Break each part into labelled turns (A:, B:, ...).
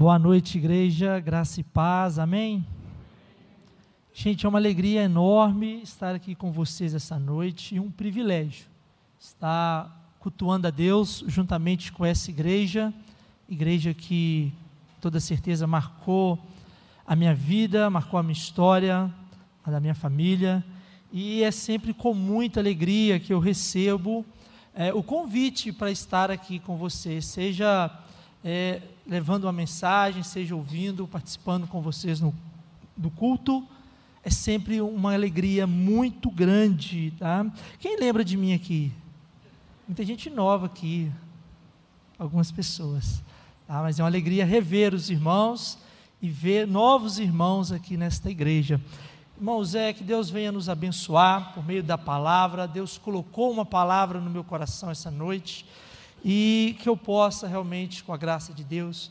A: Boa noite, igreja, graça e paz, amém? Gente, é uma alegria enorme estar aqui com vocês essa noite e um privilégio estar cultuando a Deus juntamente com essa igreja, igreja que toda certeza marcou a minha vida, marcou a minha história, a da minha família, e é sempre com muita alegria que eu recebo é, o convite para estar aqui com vocês, seja é, levando uma mensagem, seja ouvindo, participando com vocês no, do culto. É sempre uma alegria muito grande, tá? Quem lembra de mim aqui? Muita gente nova aqui, algumas pessoas, tá? Mas é uma alegria rever os irmãos e ver novos irmãos aqui nesta igreja. Irmãos, é que Deus venha nos abençoar por meio da palavra. Deus colocou uma palavra no meu coração essa noite e que eu possa realmente, com a graça de Deus,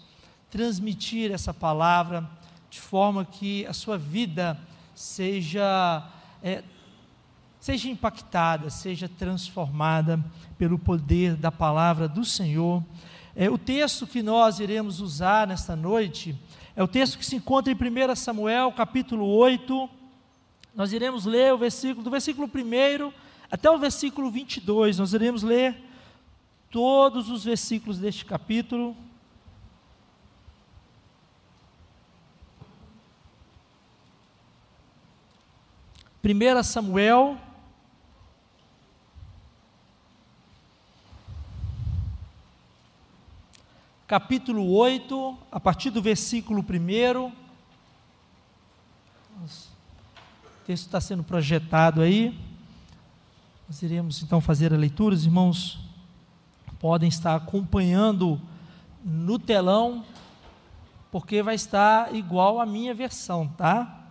A: transmitir essa palavra de forma que a sua vida seja, é, seja impactada, seja transformada pelo poder da palavra do Senhor. É, o texto que nós iremos usar nesta noite é o texto que se encontra em 1 Samuel, capítulo 8. Nós iremos ler o versículo, do versículo 1 até o versículo 22. Nós iremos ler todos os versículos deste capítulo. Primeira Samuel, capítulo 8, a partir do versículo 1. O texto está sendo projetado aí. Nós iremos então fazer a leitura, os irmãos podem estar acompanhando no telão, porque vai estar igual a minha versão, tá?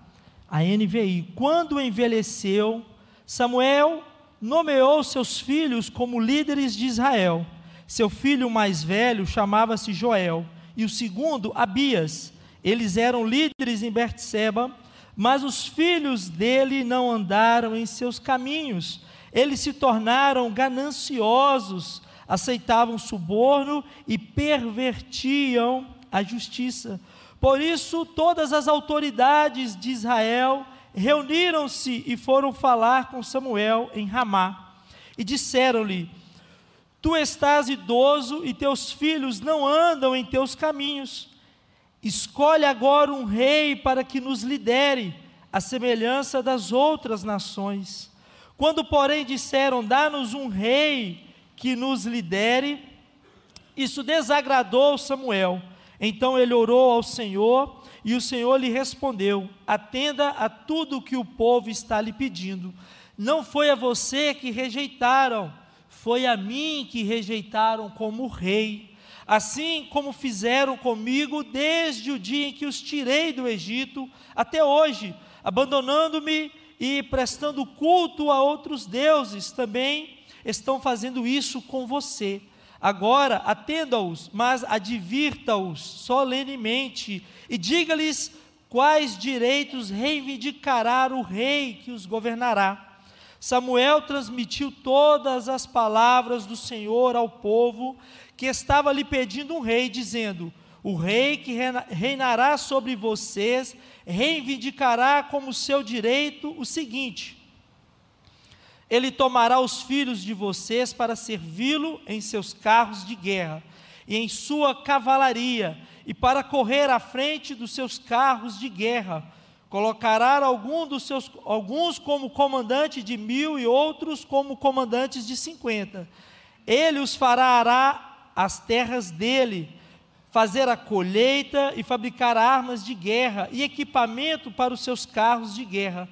A: A NVI. Quando envelheceu, Samuel nomeou seus filhos como líderes de Israel. Seu filho mais velho chamava-se Joel, e o segundo, Abias. Eles eram líderes em Bertseba, mas os filhos dele não andaram em seus caminhos. Eles se tornaram gananciosos aceitavam suborno e pervertiam a justiça. Por isso, todas as autoridades de Israel reuniram-se e foram falar com Samuel em Ramá. E disseram-lhe: Tu estás idoso e teus filhos não andam em teus caminhos. Escolhe agora um rei para que nos lidere, à semelhança das outras nações. Quando, porém, disseram: Dá-nos um rei que nos lidere. Isso desagradou Samuel. Então ele orou ao Senhor e o Senhor lhe respondeu: Atenda a tudo o que o povo está lhe pedindo. Não foi a você que rejeitaram, foi a mim que rejeitaram como rei. Assim como fizeram comigo desde o dia em que os tirei do Egito até hoje, abandonando-me e prestando culto a outros deuses, também estão fazendo isso com você. Agora, atenda-os, mas advirta-os solenemente e diga-lhes quais direitos reivindicará o rei que os governará. Samuel transmitiu todas as palavras do Senhor ao povo que estava lhe pedindo um rei, dizendo: O rei que reinará sobre vocês reivindicará como seu direito o seguinte: ele tomará os filhos de vocês para servi-lo em seus carros de guerra e em sua cavalaria, e para correr à frente dos seus carros de guerra. Colocará algum dos seus, alguns como comandante de mil e outros como comandantes de cinquenta. Ele os fará as terras dele, fazer a colheita e fabricar armas de guerra e equipamento para os seus carros de guerra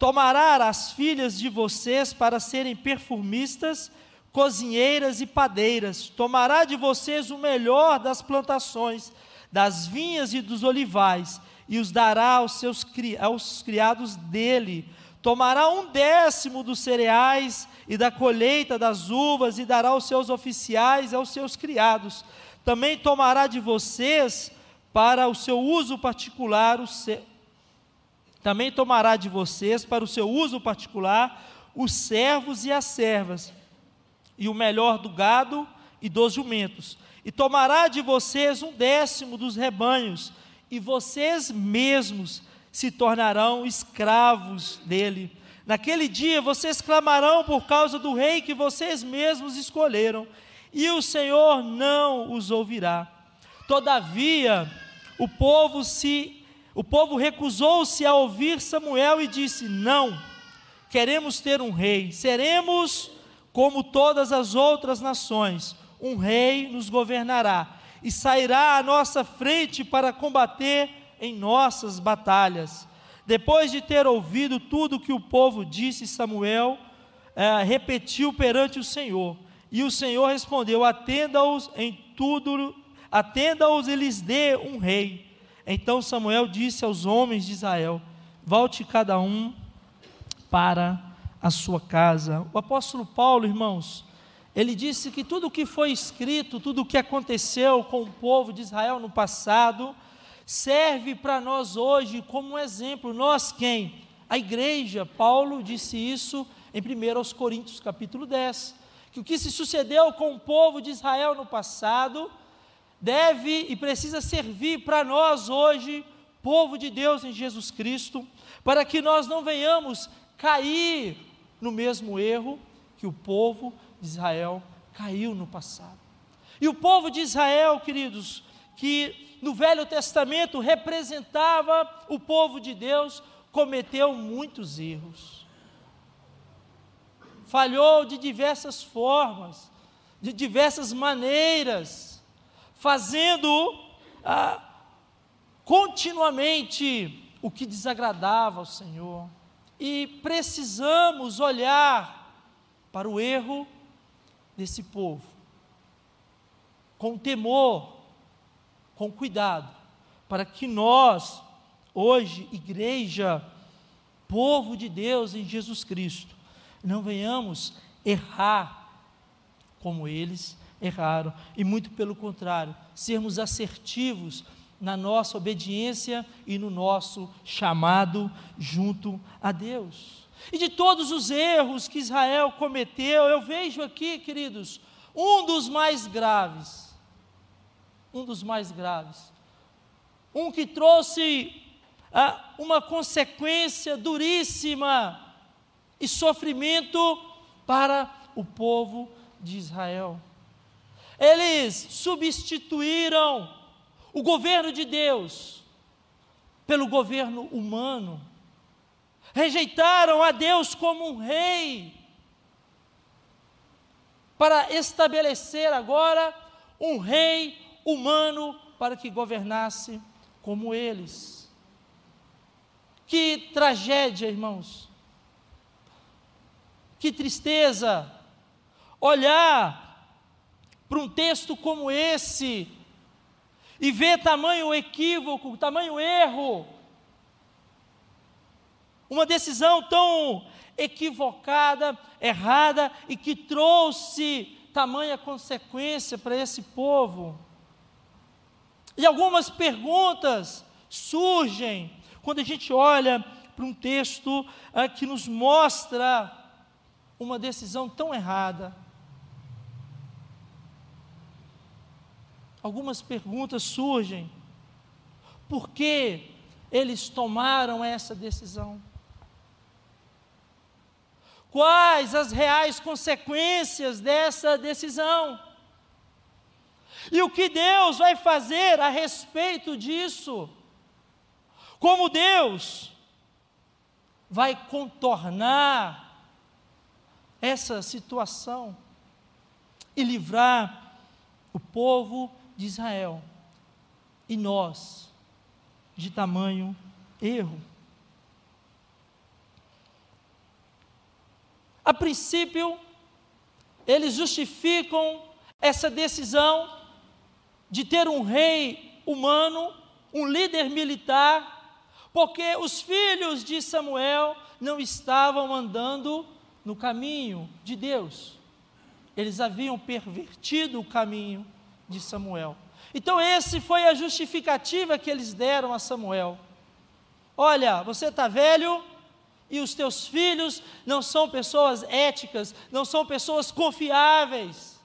A: Tomará as filhas de vocês para serem perfumistas, cozinheiras e padeiras. Tomará de vocês o melhor das plantações, das vinhas e dos olivais, e os dará aos seus aos criados dele. Tomará um décimo dos cereais e da colheita das uvas, e dará aos seus oficiais e aos seus criados. Também tomará de vocês para o seu uso particular o, também tomará de vocês, para o seu uso particular, os servos e as servas, e o melhor do gado e dos jumentos, e tomará de vocês um décimo dos rebanhos, e vocês mesmos se tornarão escravos dele. Naquele dia vocês clamarão por causa do rei que vocês mesmos escolheram, e o Senhor não os ouvirá. Todavia, o povo se o povo recusou-se a ouvir Samuel e disse: "Não, queremos ter um rei. Seremos como todas as outras nações. Um rei nos governará e sairá à nossa frente para combater em nossas batalhas." Depois de ter ouvido tudo que o povo disse, Samuel é, repetiu perante o Senhor. E o Senhor respondeu: Atenda-os em tudo, atenda-os e lhes dê um rei. Então Samuel disse aos homens de Israel: Volte cada um para a sua casa. O apóstolo Paulo, irmãos, ele disse que tudo o que foi escrito, tudo o que aconteceu com o povo de Israel no passado, serve para nós hoje como um exemplo. Nós quem? A igreja. Paulo disse isso em 1 Coríntios capítulo 10 que o que se sucedeu com o povo de Israel no passado deve e precisa servir para nós hoje, povo de Deus em Jesus Cristo, para que nós não venhamos cair no mesmo erro que o povo de Israel caiu no passado. E o povo de Israel, queridos, que no Velho Testamento representava o povo de Deus, cometeu muitos erros falhou de diversas formas, de diversas maneiras, fazendo ah, continuamente o que desagradava ao Senhor. E precisamos olhar para o erro desse povo, com temor, com cuidado, para que nós, hoje, igreja, povo de Deus em Jesus Cristo, não venhamos errar como eles erraram, e muito pelo contrário, sermos assertivos na nossa obediência e no nosso chamado junto a Deus. E de todos os erros que Israel cometeu, eu vejo aqui, queridos, um dos mais graves, um dos mais graves, um que trouxe ah, uma consequência duríssima e sofrimento para o povo de Israel. Eles substituíram o governo de Deus pelo governo humano. Rejeitaram a Deus como um rei para estabelecer agora um rei humano para que governasse como eles. Que tragédia, irmãos. Que tristeza olhar para um texto como esse e ver tamanho equívoco, tamanho erro. Uma decisão tão equivocada, errada e que trouxe tamanha consequência para esse povo. E algumas perguntas surgem quando a gente olha para um texto ah, que nos mostra uma decisão tão errada. Algumas perguntas surgem. Por que eles tomaram essa decisão? Quais as reais consequências dessa decisão? E o que Deus vai fazer a respeito disso? Como Deus vai contornar essa situação e livrar o povo de Israel e nós de tamanho erro. A princípio, eles justificam essa decisão de ter um rei humano, um líder militar, porque os filhos de Samuel não estavam andando no caminho de Deus. Eles haviam pervertido o caminho de Samuel. Então, esse foi a justificativa que eles deram a Samuel. Olha, você está velho e os teus filhos não são pessoas éticas, não são pessoas confiáveis.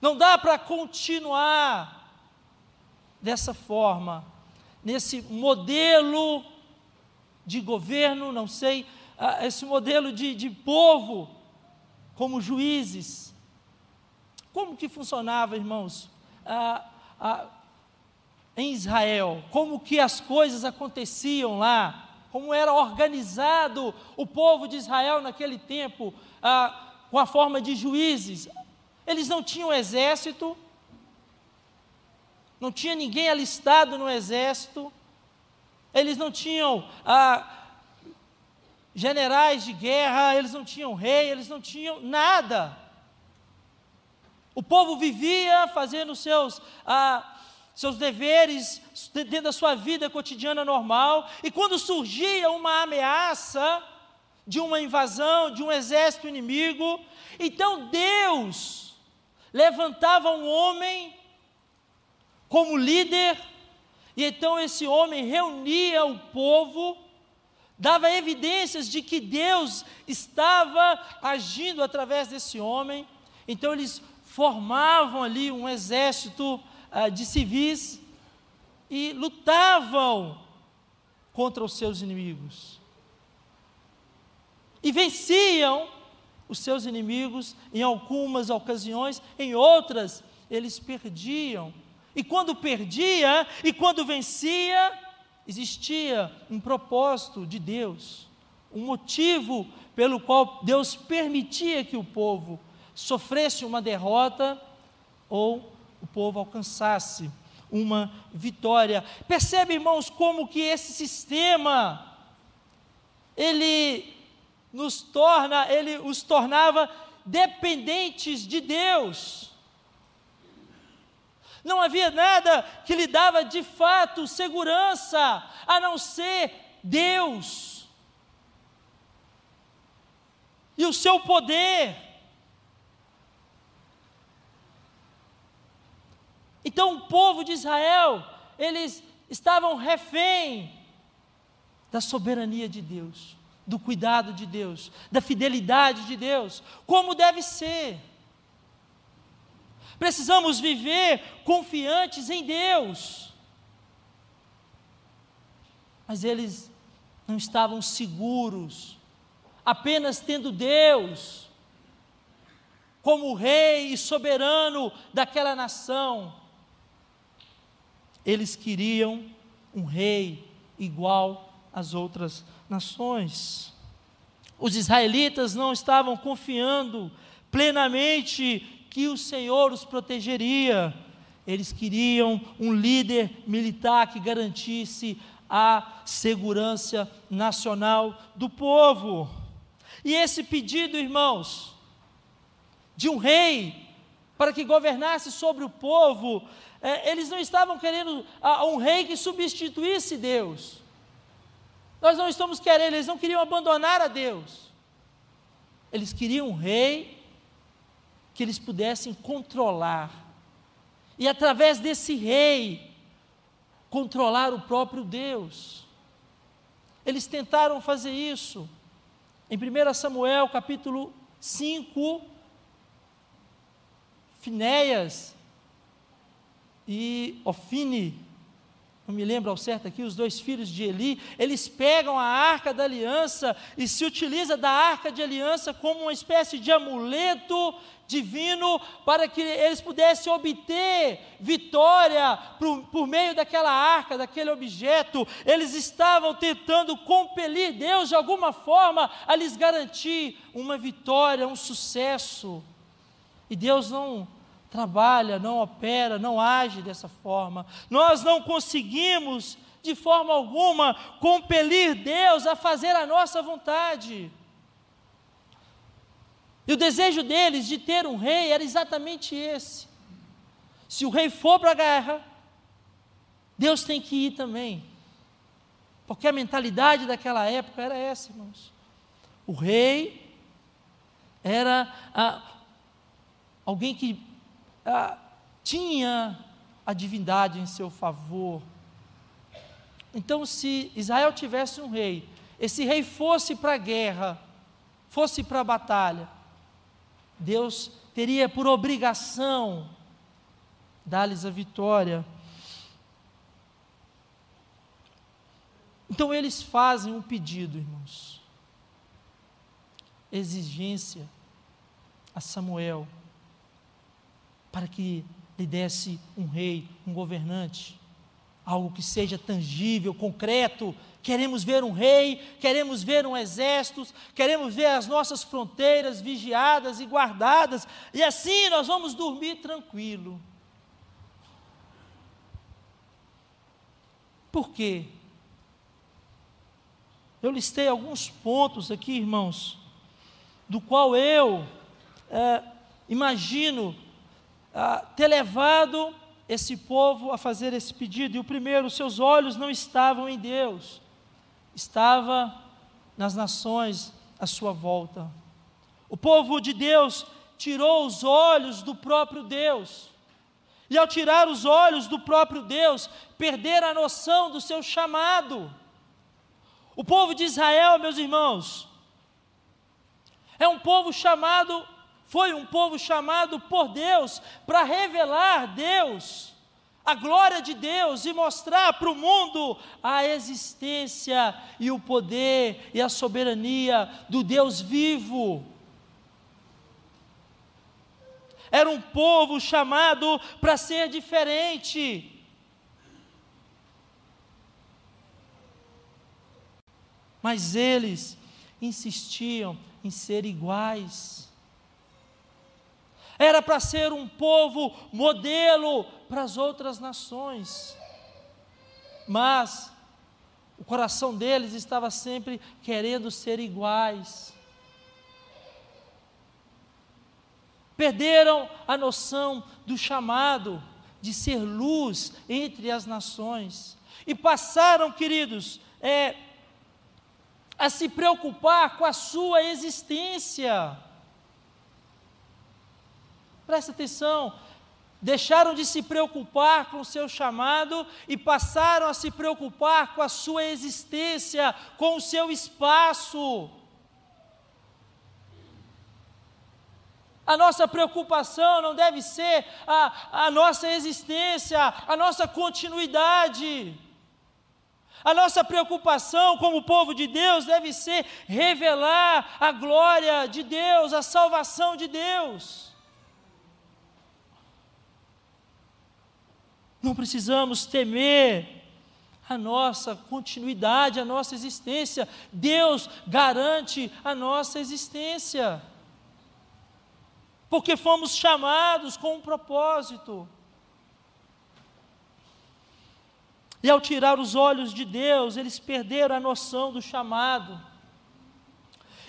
A: Não dá para continuar dessa forma, nesse modelo de governo, não sei, ah, esse modelo de, de povo como juízes. Como que funcionava, irmãos, ah, ah, em Israel? Como que as coisas aconteciam lá? Como era organizado o povo de Israel naquele tempo, ah, com a forma de juízes? Eles não tinham exército, não tinha ninguém alistado no exército, eles não tinham ah, generais de guerra, eles não tinham rei, eles não tinham nada. O povo vivia fazendo seus, ah, seus deveres dentro da sua vida cotidiana normal, e quando surgia uma ameaça de uma invasão, de um exército inimigo, então Deus levantava um homem como líder, e então esse homem reunia o povo, dava evidências de que Deus estava agindo através desse homem, então eles formavam ali um exército ah, de civis e lutavam contra os seus inimigos. E venciam os seus inimigos em algumas ocasiões, em outras eles perdiam. E quando perdia e quando vencia, existia um propósito de Deus, um motivo pelo qual Deus permitia que o povo sofresse uma derrota ou o povo alcançasse uma vitória. Percebe, irmãos, como que esse sistema ele nos torna, ele os tornava dependentes de Deus. Não havia nada que lhe dava de fato segurança, a não ser Deus e o seu poder. Então o povo de Israel, eles estavam refém da soberania de Deus do cuidado de Deus, da fidelidade de Deus, como deve ser. Precisamos viver confiantes em Deus. Mas eles não estavam seguros, apenas tendo Deus como rei e soberano daquela nação. Eles queriam um rei igual às outras nações. Os israelitas não estavam confiando plenamente que o Senhor os protegeria. Eles queriam um líder militar que garantisse a segurança nacional do povo. E esse pedido, irmãos, de um rei para que governasse sobre o povo, é, eles não estavam querendo ah, um rei que substituísse Deus. Nós não estamos querendo, eles não queriam abandonar a Deus. Eles queriam um rei que eles pudessem controlar. E através desse rei, controlar o próprio Deus. Eles tentaram fazer isso. Em 1 Samuel capítulo 5, Finéias e Ofine não me lembro ao certo aqui, os dois filhos de Eli, eles pegam a arca da aliança e se utiliza da arca de aliança como uma espécie de amuleto divino para que eles pudessem obter vitória por, por meio daquela arca, daquele objeto. Eles estavam tentando compelir Deus de alguma forma a lhes garantir uma vitória, um sucesso. E Deus não trabalha, não opera, não age dessa forma. Nós não conseguimos, de forma alguma, compelir Deus a fazer a nossa vontade. E o desejo deles de ter um rei era exatamente esse. Se o rei for para a guerra, Deus tem que ir também. Porque a mentalidade daquela época era essa, irmãos. O rei era ah, alguém que ah, tinha a divindade em seu favor. Então, se Israel tivesse um rei, esse rei fosse para a guerra, fosse para a batalha, Deus teria por obrigação dar-lhes a vitória. Então eles fazem um pedido, irmãos. Exigência a Samuel para que lhe desse um rei, um governante, algo que seja tangível, concreto. Queremos ver um rei, queremos ver um exército, queremos ver as nossas fronteiras vigiadas e guardadas, e assim nós vamos dormir tranquilo. Por quê? Eu listei alguns pontos aqui, irmãos, do qual eu é, imagino é, ter levado esse povo a fazer esse pedido. E o primeiro, seus olhos não estavam em Deus, estava nas nações à sua volta. O povo de Deus tirou os olhos do próprio Deus. E ao tirar os olhos do próprio Deus, perder a noção do seu chamado. O povo de Israel, meus irmãos, é um povo chamado, foi um povo chamado por Deus para revelar Deus, a glória de Deus e mostrar para o mundo a existência e o poder e a soberania do Deus vivo. Era um povo chamado para ser diferente. Mas eles insistiam em ser iguais. Era para ser um povo modelo para as outras nações. Mas o coração deles estava sempre querendo ser iguais. perderam a noção do chamado de ser luz entre as nações e passaram, queridos, é, a se preocupar com a sua existência. Presta atenção, deixaram de se preocupar com o seu chamado e passaram a se preocupar com a sua existência, com o seu espaço. A nossa preocupação não deve ser a, a nossa existência, a nossa continuidade. A nossa preocupação como povo de Deus deve ser revelar a glória de Deus, a salvação de Deus. Não precisamos temer a nossa continuidade, a nossa existência. Deus garante a nossa existência porque fomos chamados com um propósito. E ao tirar os olhos de Deus, eles perderam a noção do chamado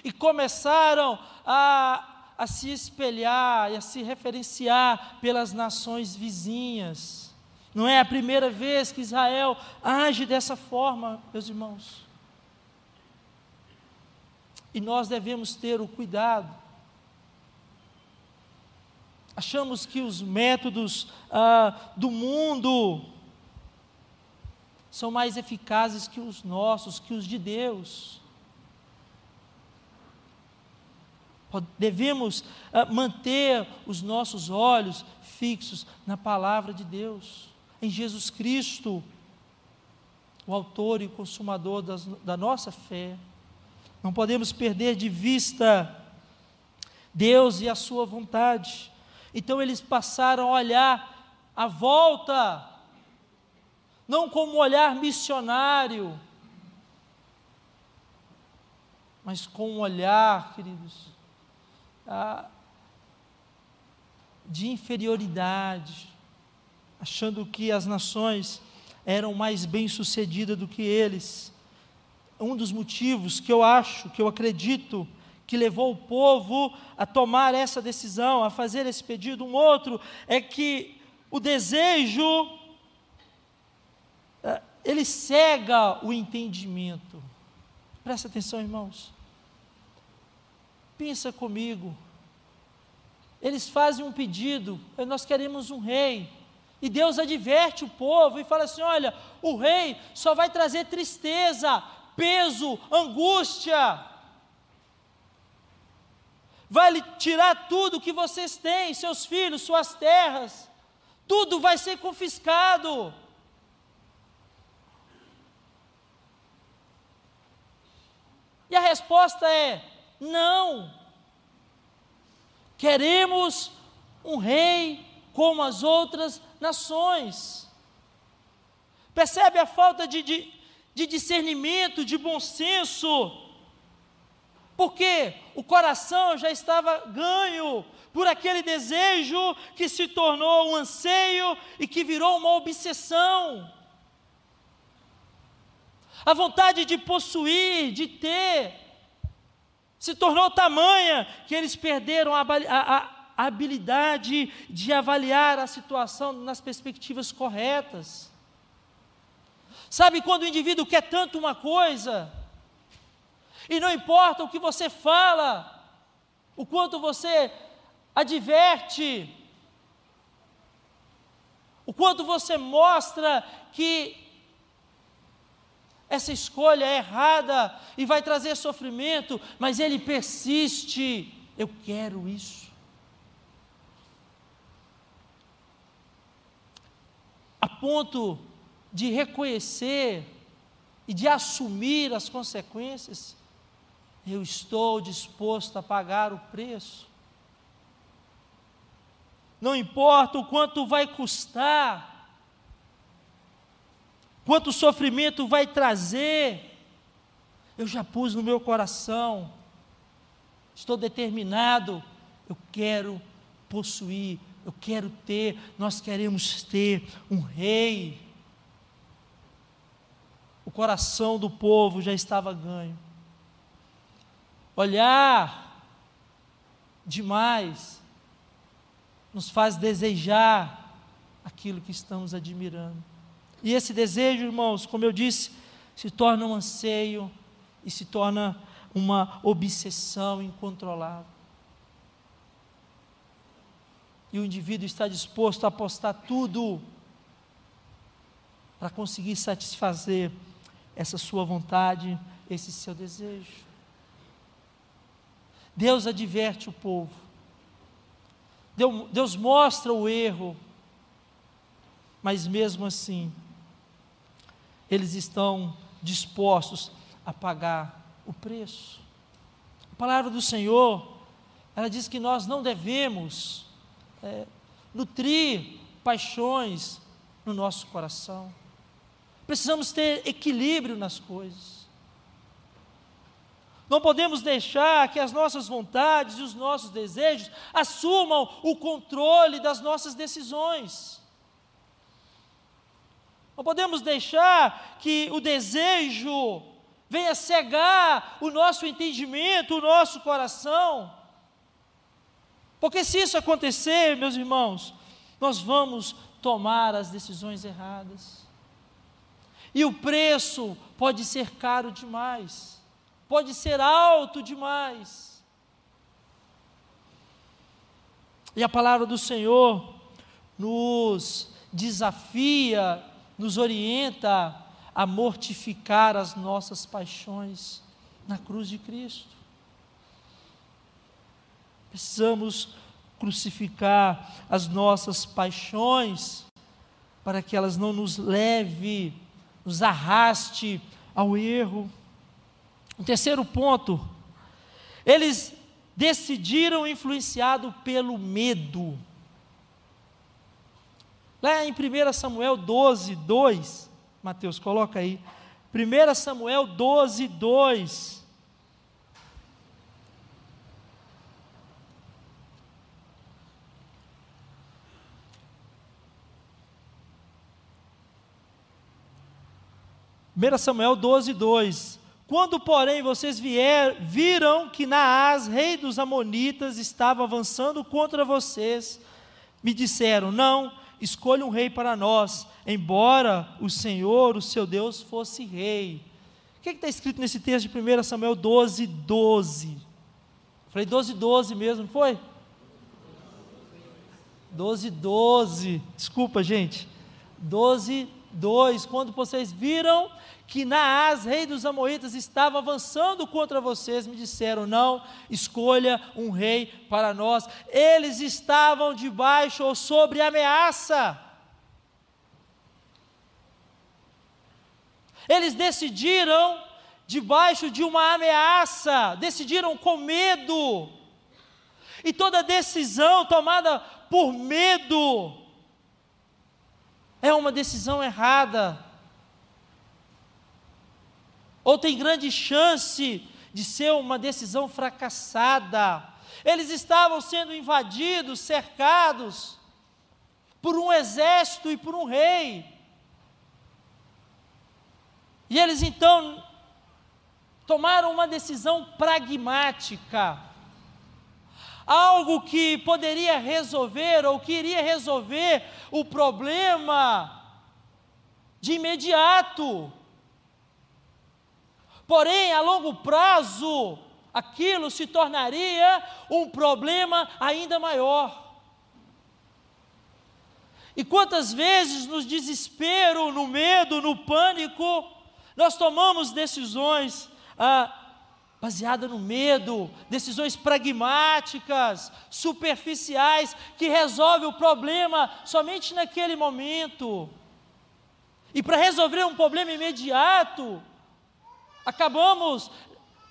A: e começaram a, a se espelhar e a se referenciar pelas nações vizinhas. Não é a primeira vez que Israel age dessa forma, meus irmãos. E nós devemos ter o cuidado achamos que os métodos ah, do mundo são mais eficazes que os nossos, que os de Deus. Devemos ah, manter os nossos olhos fixos na palavra de Deus, em Jesus Cristo, o autor e consumador das, da nossa fé. Não podemos perder de vista Deus e a Sua vontade. Então eles passaram a olhar a volta, não como um olhar missionário, mas com um olhar, queridos, de inferioridade, achando que as nações eram mais bem-sucedidas do que eles. Um dos motivos que eu acho, que eu acredito, que levou o povo a tomar essa decisão, a fazer esse pedido. Um outro é que o desejo eh, ele cega o entendimento. Presta atenção, irmãos. Pensa comigo. Eles fazem um pedido, nós queremos um rei. E Deus adverte o povo e fala assim: olha, o rei só vai trazer tristeza, peso, angústia. vai lhe tirar tudo que vocês têm, seus filhos, suas terras, tudo vai ser confiscado. E a resposta é: não. Queremos um rei como as outras nações. Percebe a falta de, de, de discernimento, de bom senso? Porque o coração já estava ganho por aquele desejo que se tornou um anseio e que virou uma obsessão. A vontade de possuir, de ter, se tornou tamanha que eles perderam a, a, a habilidade de avaliar a situação nas perspectivas corretas. Sabe quando o indivíduo quer tanto uma coisa, e não importa o que você fala, o quanto você adverte, o quanto você mostra que essa escolha é errada e vai trazer sofrimento, mas ele persiste. Eu quero isso. A ponto de reconhecer e de assumir as consequências, eu estou disposto a pagar o preço. Não importa o quanto vai custar, quanto sofrimento vai trazer, eu já pus no meu coração, estou determinado, eu quero possuir, eu quero ter, nós queremos ter um rei. O coração do povo já estava ganho olhar demais nos faz desejar aquilo que estamos admirando. E esse desejo, irmãos, como eu disse, se torna um anseio e se torna uma obsessão incontrolável. E o indivíduo está disposto a apostar tudo para conseguir satisfazer essa sua vontade, esse seu desejo. Deus adverte o povo. Deus mostra o erro, mas mesmo assim, eles estão dispostos a pagar o preço. A palavra do Senhor, ela diz que nós não devemos é, nutrir paixões no nosso coração. Precisamos ter equilíbrio nas coisas. Não podemos deixar que as nossas vontades e os nossos desejos assumam o controle das nossas decisões. Não podemos deixar que o desejo venha cegar o nosso entendimento, o nosso coração. Porque se isso acontecer, meus irmãos, nós vamos tomar as decisões erradas. E o preço pode ser caro demais pode ser alto demais. E a palavra do Senhor nos desafia, nos orienta a mortificar as nossas paixões na cruz de Cristo. Precisamos crucificar as nossas paixões para que elas não nos leve, nos arraste ao erro. Um terceiro ponto, eles decidiram influenciado pelo medo. Lá em 1 Samuel 12, 2, Mateus, coloca aí. 1 Samuel 12, 2. Primeira Samuel 12, 2. Quando, porém, vocês vier, viram que Naás, rei dos Amonitas, estava avançando contra vocês, me disseram: Não, escolha um rei para nós, embora o Senhor, o seu Deus, fosse rei. O que é está escrito nesse texto de 1 Samuel 12, 12? Falei 12, 12 mesmo, não foi? 12, 12. Desculpa, gente. 12, 2: Quando vocês viram que Naás, rei dos Amoritas, estava avançando contra vocês, me disseram: Não, escolha um rei para nós. Eles estavam debaixo ou sobre ameaça. Eles decidiram debaixo de uma ameaça, decidiram com medo. E toda decisão tomada por medo é uma decisão errada. Ou tem grande chance de ser uma decisão fracassada. Eles estavam sendo invadidos, cercados por um exército e por um rei. E eles então tomaram uma decisão pragmática algo que poderia resolver ou que iria resolver o problema de imediato. Porém, a longo prazo, aquilo se tornaria um problema ainda maior. E quantas vezes, no desespero, no medo, no pânico, nós tomamos decisões ah, baseada no medo, decisões pragmáticas, superficiais, que resolve o problema somente naquele momento. E para resolver um problema imediato, acabamos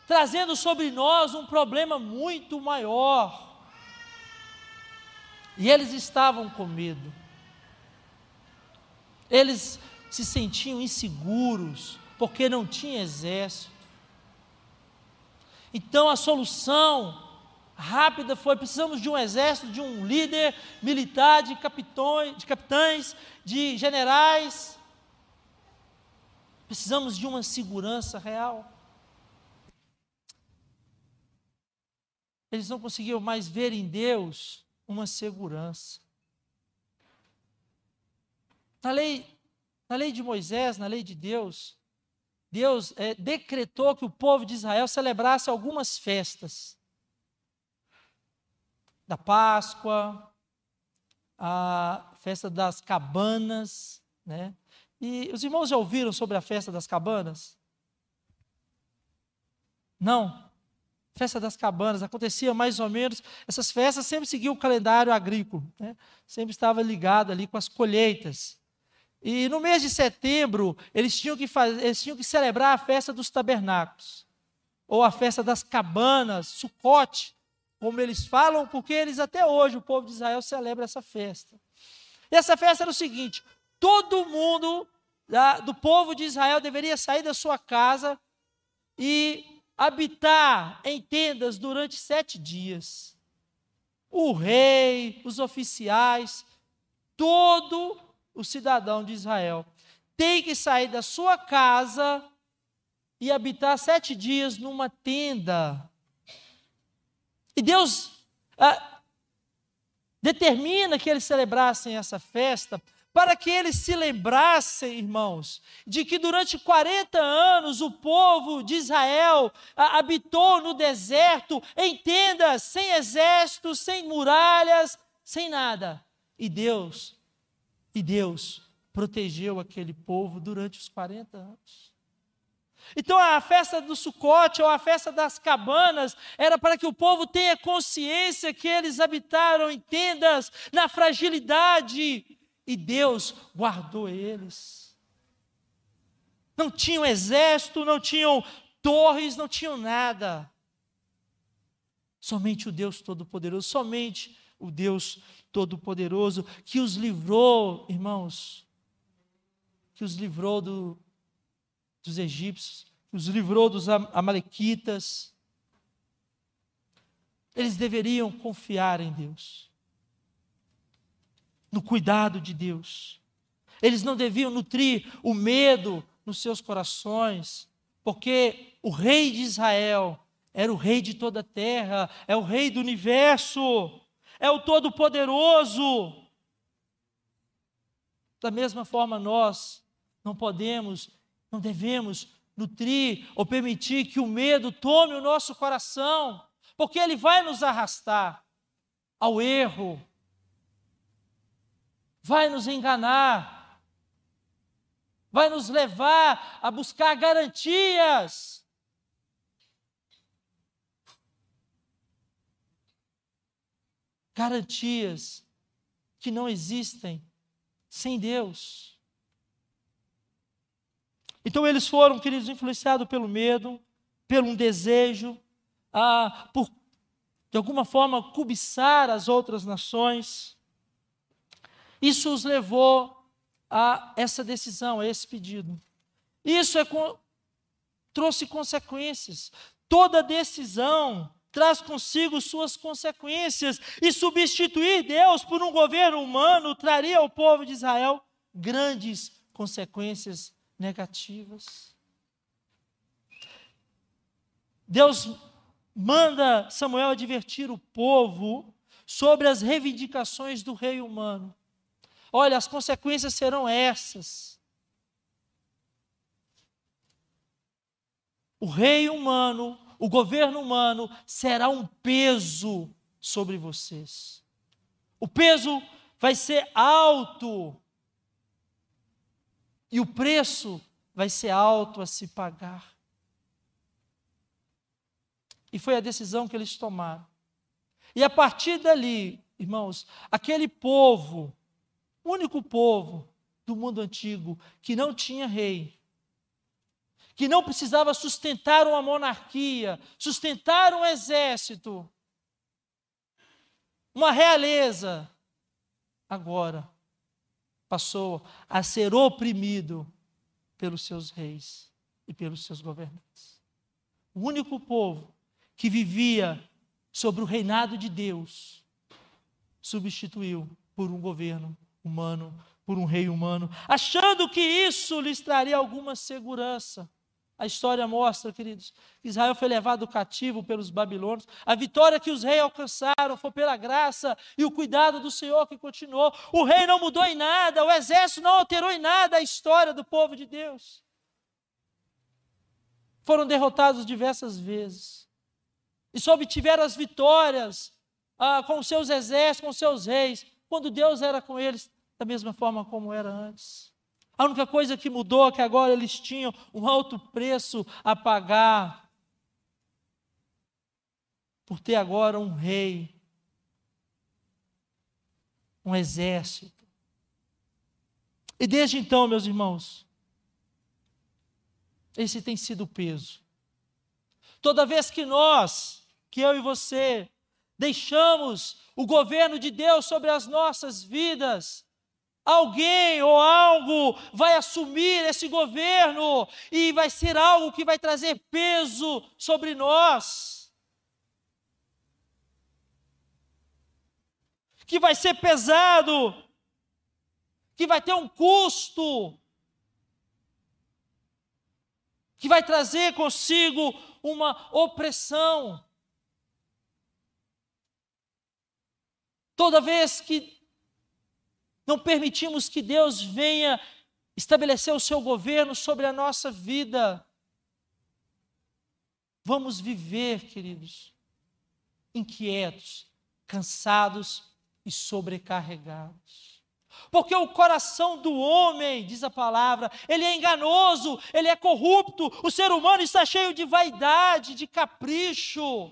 A: trazendo sobre nós um problema muito maior. E eles estavam com medo. Eles se sentiam inseguros, porque não tinha exército. Então a solução rápida foi: precisamos de um exército, de um líder militar, de capitões, de capitães, de generais. Precisamos de uma segurança real. Eles não conseguiam mais ver em Deus uma segurança. Na lei, na lei de Moisés, na lei de Deus, Deus é, decretou que o povo de Israel celebrasse algumas festas. Da Páscoa, a festa das cabanas, né? E os irmãos já ouviram sobre a festa das cabanas? Não. Festa das cabanas acontecia mais ou menos. Essas festas sempre seguiam o calendário agrícola, né? sempre estava ligado ali com as colheitas. E no mês de setembro, eles tinham que, fazer, eles tinham que celebrar a festa dos tabernáculos, ou a festa das cabanas, Sucote, como eles falam, porque eles até hoje, o povo de Israel, celebra essa festa. E essa festa era o seguinte: todo mundo da, do povo de Israel deveria sair da sua casa e habitar em tendas durante sete dias. O rei, os oficiais, todo o cidadão de Israel tem que sair da sua casa e habitar sete dias numa tenda. E Deus ah, determina que eles celebrassem essa festa para que eles se lembrassem, irmãos, de que durante 40 anos o povo de Israel ah, habitou no deserto, em tendas, sem exército, sem muralhas, sem nada. E Deus e Deus protegeu aquele povo durante os 40 anos. Então a festa do Sucote ou a festa das cabanas era para que o povo tenha consciência que eles habitaram em tendas na fragilidade e Deus guardou eles. Não tinham exército, não tinham torres, não tinham nada. Somente o Deus Todo-Poderoso, somente o Deus Todo-Poderoso, que os livrou, irmãos, que os livrou do, dos egípcios, que os livrou dos amalequitas. Eles deveriam confiar em Deus, no cuidado de Deus. Eles não deviam nutrir o medo nos seus corações, porque o rei de Israel era o rei de toda a terra, é o rei do universo é o Todo-Poderoso. Da mesma forma, nós não podemos, não devemos nutrir ou permitir que o medo tome o nosso coração, porque ele vai nos arrastar ao erro, vai nos enganar. vai nos levar a buscar garantias. Garantias que não existem sem Deus. Então eles foram, queridos, influenciados pelo medo, pelo um desejo, a, por de alguma forma cobiçar as outras nações. Isso os levou a essa decisão, a esse pedido. Isso é, trouxe consequências. Toda decisão traz consigo suas consequências, e substituir Deus por um governo humano traria ao povo de Israel grandes consequências negativas. Deus manda Samuel advertir o povo sobre as reivindicações do rei humano. Olha, as consequências serão essas. O rei humano, o governo humano será um peso sobre vocês. O peso vai ser alto. E o preço vai ser alto a se pagar. E foi a decisão que eles tomaram. E a partir dali, irmãos, aquele povo, único povo do mundo antigo que não tinha rei, que não precisava sustentar uma monarquia, sustentar um exército, uma realeza, agora passou a ser oprimido pelos seus reis e pelos seus governantes. O único povo que vivia sobre o reinado de Deus, substituiu por um governo humano, por um rei humano, achando que isso lhes traria alguma segurança. A história mostra, queridos, que Israel foi levado cativo pelos babilônios. A vitória que os reis alcançaram foi pela graça e o cuidado do Senhor que continuou. O rei não mudou em nada, o exército não alterou em nada a história do povo de Deus. Foram derrotados diversas vezes e só obtiveram as vitórias ah, com seus exércitos, com seus reis, quando Deus era com eles da mesma forma como era antes. A única coisa que mudou é que agora eles tinham um alto preço a pagar por ter agora um rei, um exército. E desde então, meus irmãos, esse tem sido o peso. Toda vez que nós que eu e você deixamos o governo de Deus sobre as nossas vidas, alguém ou algo vai assumir esse governo e vai ser algo que vai trazer peso sobre nós. Que vai ser pesado, que vai ter um custo, que vai trazer consigo uma opressão. Toda vez que não permitimos que Deus venha estabelecer o seu governo sobre a nossa vida, vamos viver, queridos, inquietos, cansados e sobrecarregados. Porque o coração do homem, diz a palavra, ele é enganoso, ele é corrupto, o ser humano está cheio de vaidade, de capricho.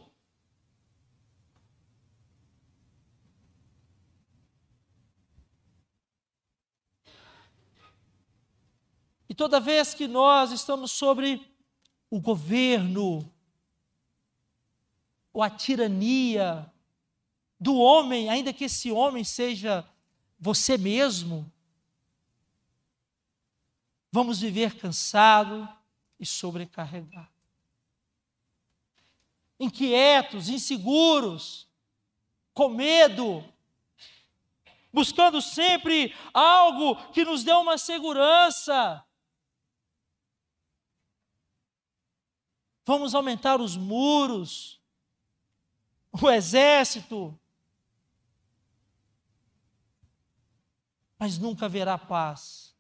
A: Toda vez que nós estamos sobre o governo, ou a tirania do homem, ainda que esse homem seja você mesmo, vamos viver cansado e sobrecarregado. Inquietos, inseguros, com medo, buscando sempre algo que nos dê uma segurança. Vamos aumentar os muros, o exército. Mas nunca haverá paz.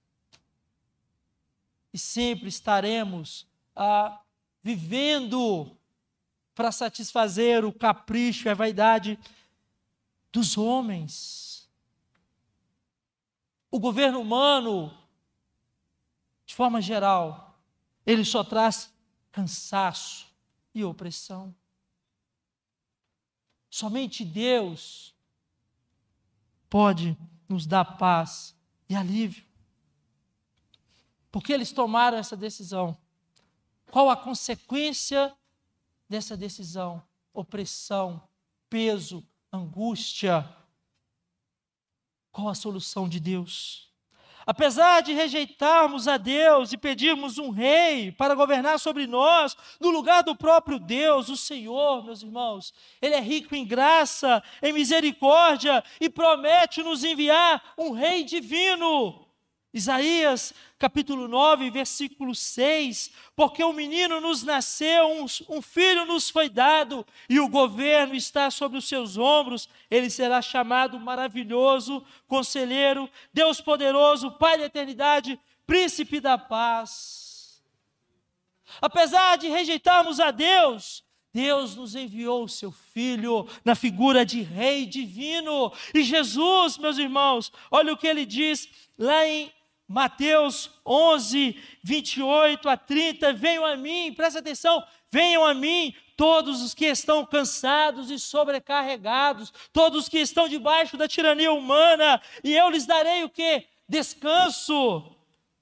A: E sempre estaremos ah, vivendo para satisfazer o capricho e a vaidade dos homens. O governo humano de forma geral, ele só traz cansaço e opressão. Somente Deus pode nos dar paz e alívio. Porque eles tomaram essa decisão. Qual a consequência dessa decisão? Opressão, peso, angústia. Qual a solução de Deus? Apesar de rejeitarmos a Deus e pedirmos um rei para governar sobre nós, no lugar do próprio Deus, o Senhor, meus irmãos, Ele é rico em graça, em misericórdia e promete nos enviar um rei divino Isaías capítulo 9, versículo 6: Porque um menino nos nasceu, um, um, filho nos foi dado, e o governo está sobre os seus ombros, ele será chamado maravilhoso, conselheiro, Deus poderoso, Pai da eternidade, príncipe da paz. Apesar de rejeitarmos a Deus, Deus nos enviou o seu Filho na figura de Rei divino. E Jesus, meus irmãos, olha o que ele diz lá em Mateus 11, 28 a 30, venham a mim, presta atenção, venham a mim todos os que estão cansados e sobrecarregados, todos os que estão debaixo da tirania humana, e eu lhes darei o que? Descanso.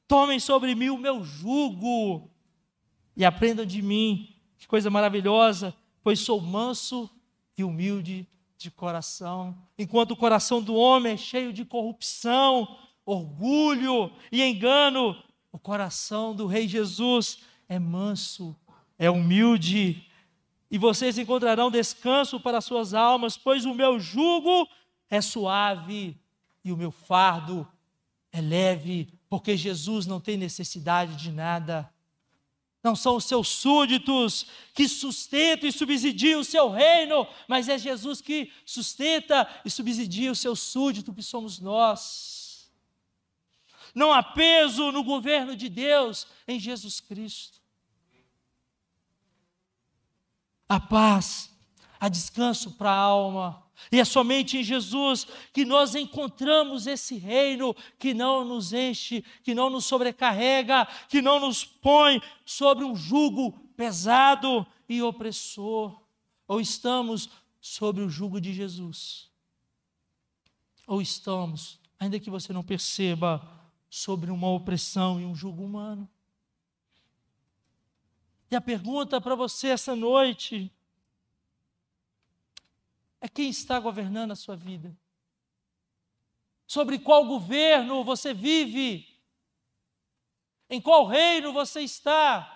A: Tomem sobre mim o meu jugo e aprendam de mim, que coisa maravilhosa, pois sou manso e humilde de coração, enquanto o coração do homem é cheio de corrupção, orgulho e engano, o coração do Rei Jesus é manso, é humilde, e vocês encontrarão descanso para suas almas, pois o meu jugo é suave e o meu fardo é leve, porque Jesus não tem necessidade de nada. Não são os seus súditos que sustentam e subsidiam o seu reino, mas é Jesus que sustenta e subsidia o seu súdito, que somos nós. Não há peso no governo de Deus em Jesus Cristo. A paz, a descanso para a alma. E é somente em Jesus que nós encontramos esse reino que não nos enche, que não nos sobrecarrega, que não nos põe sobre um jugo pesado e opressor. Ou estamos sobre o jugo de Jesus, ou estamos, ainda que você não perceba, sobre uma opressão e um jugo humano. E a pergunta para você essa noite é quem está governando a sua vida? Sobre qual governo você vive? Em qual reino você está?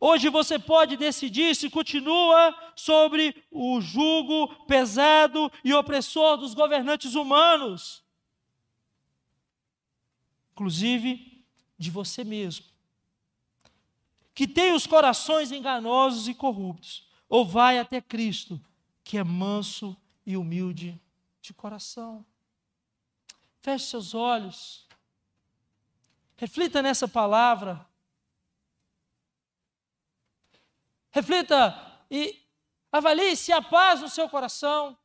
A: Hoje você pode decidir se continua sobre o jugo pesado e opressor dos governantes humanos, inclusive de você mesmo, que tem os corações enganosos e corruptos, ou vai até Cristo, que é manso e humilde de coração. Feche seus olhos, reflita nessa palavra. Reflita e avalie se há paz no seu coração.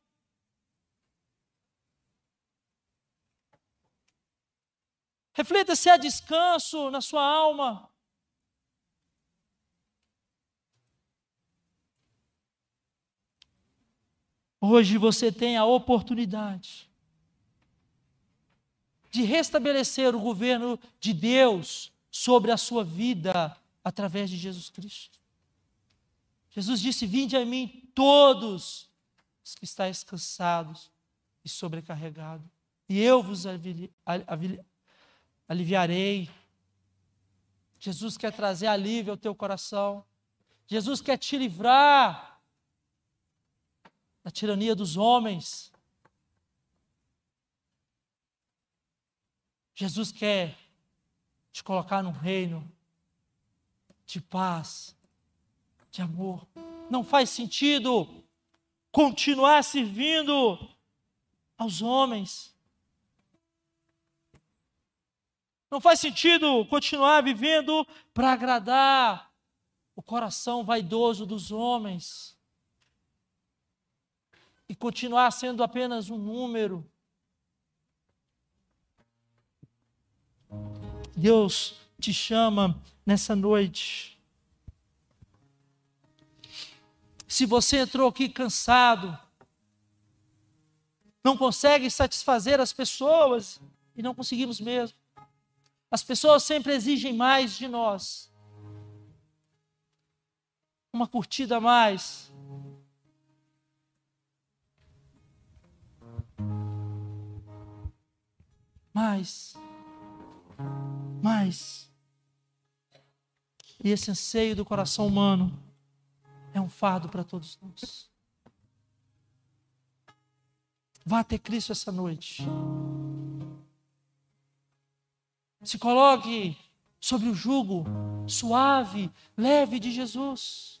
A: Reflita se há descanso na sua alma. Hoje você tem a oportunidade de restabelecer o governo de Deus sobre a sua vida através de Jesus Cristo. Jesus disse: Vinde a mim todos os que estáis cansados e sobrecarregados, e eu vos aliviarei. Jesus quer trazer alívio ao teu coração. Jesus quer te livrar da tirania dos homens. Jesus quer te colocar num reino de paz, de amor. Não faz sentido continuar servindo aos homens. Não faz sentido continuar vivendo para agradar o coração vaidoso dos homens. e continuar sendo apenas um número. Deus te chama nessa noite. Se você entrou aqui cansado, não consegue satisfazer as pessoas, e não conseguimos mesmo. As pessoas sempre exigem mais de nós. Uma curtida a mais. Mais. Mais. E esse anseio do coração humano é um fardo para todos nós. Vá ter Cristo essa noite. Se coloque sobre o jugo suave, leve de Jesus.